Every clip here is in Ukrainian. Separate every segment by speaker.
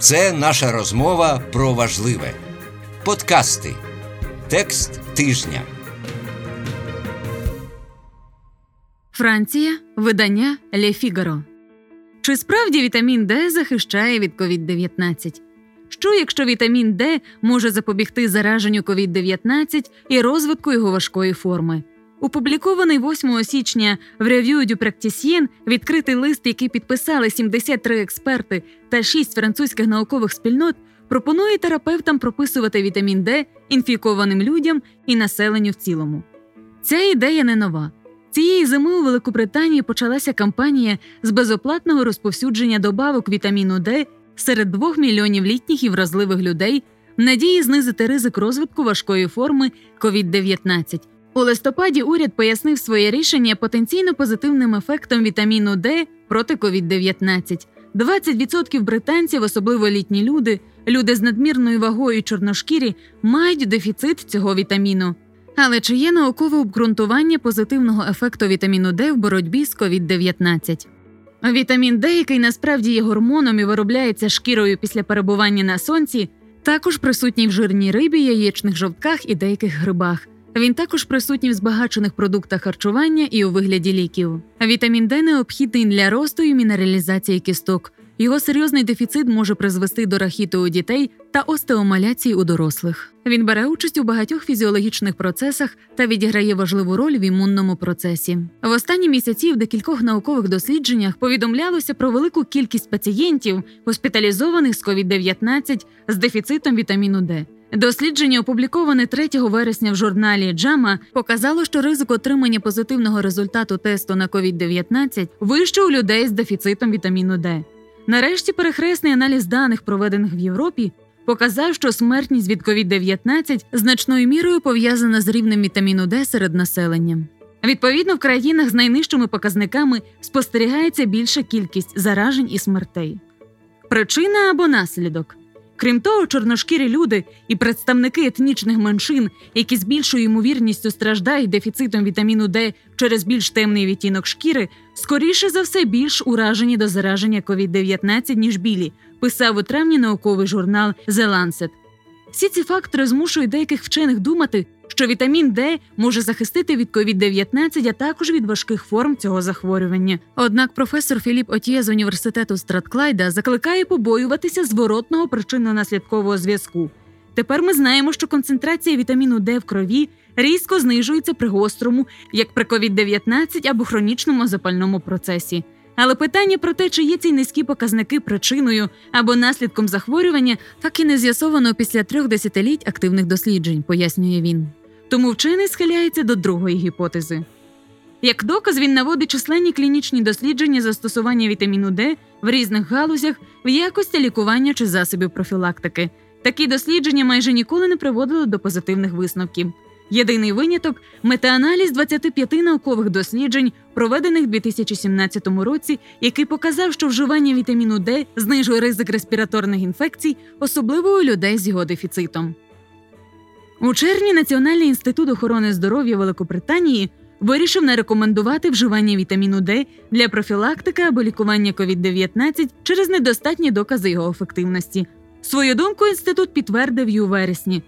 Speaker 1: Це наша розмова про важливе. Подкасти. Текст тижня.
Speaker 2: Франція. Видання Ле Фігаро. Чи справді вітамін Д захищає від COVID-19? Що якщо вітамін Д може запобігти зараженню COVID-19 і розвитку його важкої форми? Опублікований 8 січня в Revue du Praticien відкритий лист, який підписали 73 експерти та 6 французьких наукових спільнот, пропонує терапевтам прописувати вітамін Д інфікованим людям і населенню в цілому. Ця ідея не нова. Цієї зими у Великобританії почалася кампанія з безоплатного розповсюдження добавок вітаміну Д серед 2 мільйонів літніх і вразливих людей в надії знизити ризик розвитку важкої форми COVID-19. У листопаді уряд пояснив своє рішення потенційно позитивним ефектом вітаміну Д проти COVID-19. 20% британців, особливо літні люди, люди з надмірною вагою чорношкірі, мають дефіцит цього вітаміну. Але чи є наукове обґрунтування позитивного ефекту вітаміну Д в боротьбі з COVID-19? Вітамін Д, який насправді є гормоном і виробляється шкірою після перебування на сонці, також присутній в жирній рибі, яєчних жовтках і деяких грибах. Він також присутній в збагачених продуктах харчування і у вигляді ліків. Вітамін Д необхідний для росту і мінералізації кісток. Його серйозний дефіцит може призвести до рахіту у дітей та остеомаляції у дорослих. Він бере участь у багатьох фізіологічних процесах та відіграє важливу роль в імунному процесі. В останні місяці в декількох наукових дослідженнях повідомлялося про велику кількість пацієнтів, госпіталізованих з COVID-19 з дефіцитом вітаміну Д. Дослідження, опубліковане 3 вересня в журналі JAMA, показало, що ризик отримання позитивного результату тесту на COVID-19 вище у людей з дефіцитом вітаміну Д. Нарешті перехресний аналіз даних, проведених в Європі, показав, що смертність від COVID-19 значною мірою пов'язана з рівнем вітаміну Д серед населення. Відповідно, в країнах з найнижчими показниками спостерігається більша кількість заражень і смертей. Причина або наслідок. Крім того, чорношкірі люди і представники етнічних меншин, які з більшою ймовірністю страждають дефіцитом вітаміну Д через більш темний відтінок шкіри, скоріше за все більш уражені до зараження COVID-19, ніж білі, писав у травні науковий журнал The Lancet. Всі ці фактори змушують деяких вчених думати, що вітамін Д може захистити від COVID-19, а також від важких форм цього захворювання. Однак професор Філіп Отіє з університету Стратклайда закликає побоюватися зворотного причинно-наслідкового зв'язку. Тепер ми знаємо, що концентрація вітаміну Д в крові різко знижується при гострому, як при COVID-19 або хронічному запальному процесі. Але питання про те, чи є ці низькі показники причиною або наслідком захворювання, так і не з'ясовано після трьох десятиліть активних досліджень, пояснює він. Тому вчений схиляється до другої гіпотези. Як доказ він наводить численні клінічні дослідження застосування вітаміну Д в різних галузях в якості лікування чи засобів профілактики. Такі дослідження майже ніколи не приводили до позитивних висновків. Єдиний виняток метааналіз 25 наукових досліджень, проведених у 2017 році, який показав, що вживання вітаміну Д знижує ризик респіраторних інфекцій, особливо у людей з його дефіцитом. У червні Національний інститут охорони здоров'я Великобританії вирішив не рекомендувати вживання вітаміну Д для профілактики або лікування COVID-19 через недостатні докази його ефективності. Свою думку інститут підтвердив й у вересні.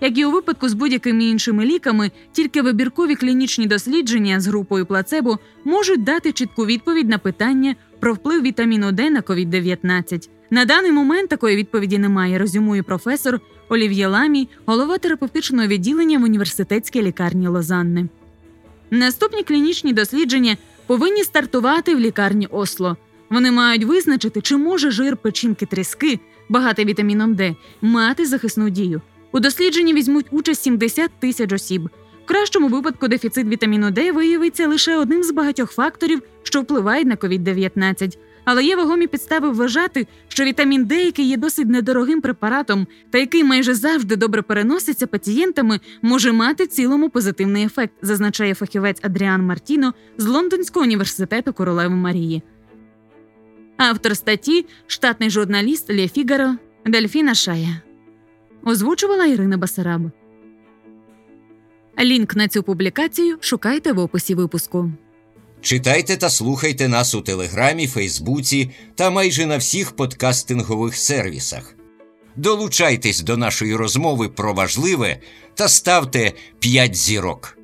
Speaker 2: Як і у випадку з будь-якими іншими ліками, тільки вибіркові клінічні дослідження з групою плацебо можуть дати чітку відповідь на питання про вплив вітаміну Д на COVID-19. На даний момент такої відповіді немає. Резюмує професор Олів'є Ламі, голова терапевтичного відділення в університетській лікарні Лозанни. Наступні клінічні дослідження повинні стартувати в лікарні Осло. Вони мають визначити, чи може жир печінки тріски, багатий вітаміном Д, мати захисну дію. У дослідженні візьмуть участь 70 тисяч осіб. В кращому випадку дефіцит вітаміну Д виявиться лише одним з багатьох факторів, що впливають на COVID-19. Але є вагомі підстави вважати, що вітамін Д, який є досить недорогим препаратом, та який майже завжди добре переноситься пацієнтами, може мати цілому позитивний ефект, зазначає фахівець Адріан Мартіно з Лондонського університету Королеви Марії. Автор статті штатний журналіст Лє Фігаро Дельфіна Шая. Озвучувала Ірина Басараб. Лінк на цю публікацію шукайте в описі випуску.
Speaker 1: Читайте та слухайте нас у Телеграмі, Фейсбуці та майже на всіх подкастингових сервісах. Долучайтесь до нашої розмови про важливе та ставте 5 зірок.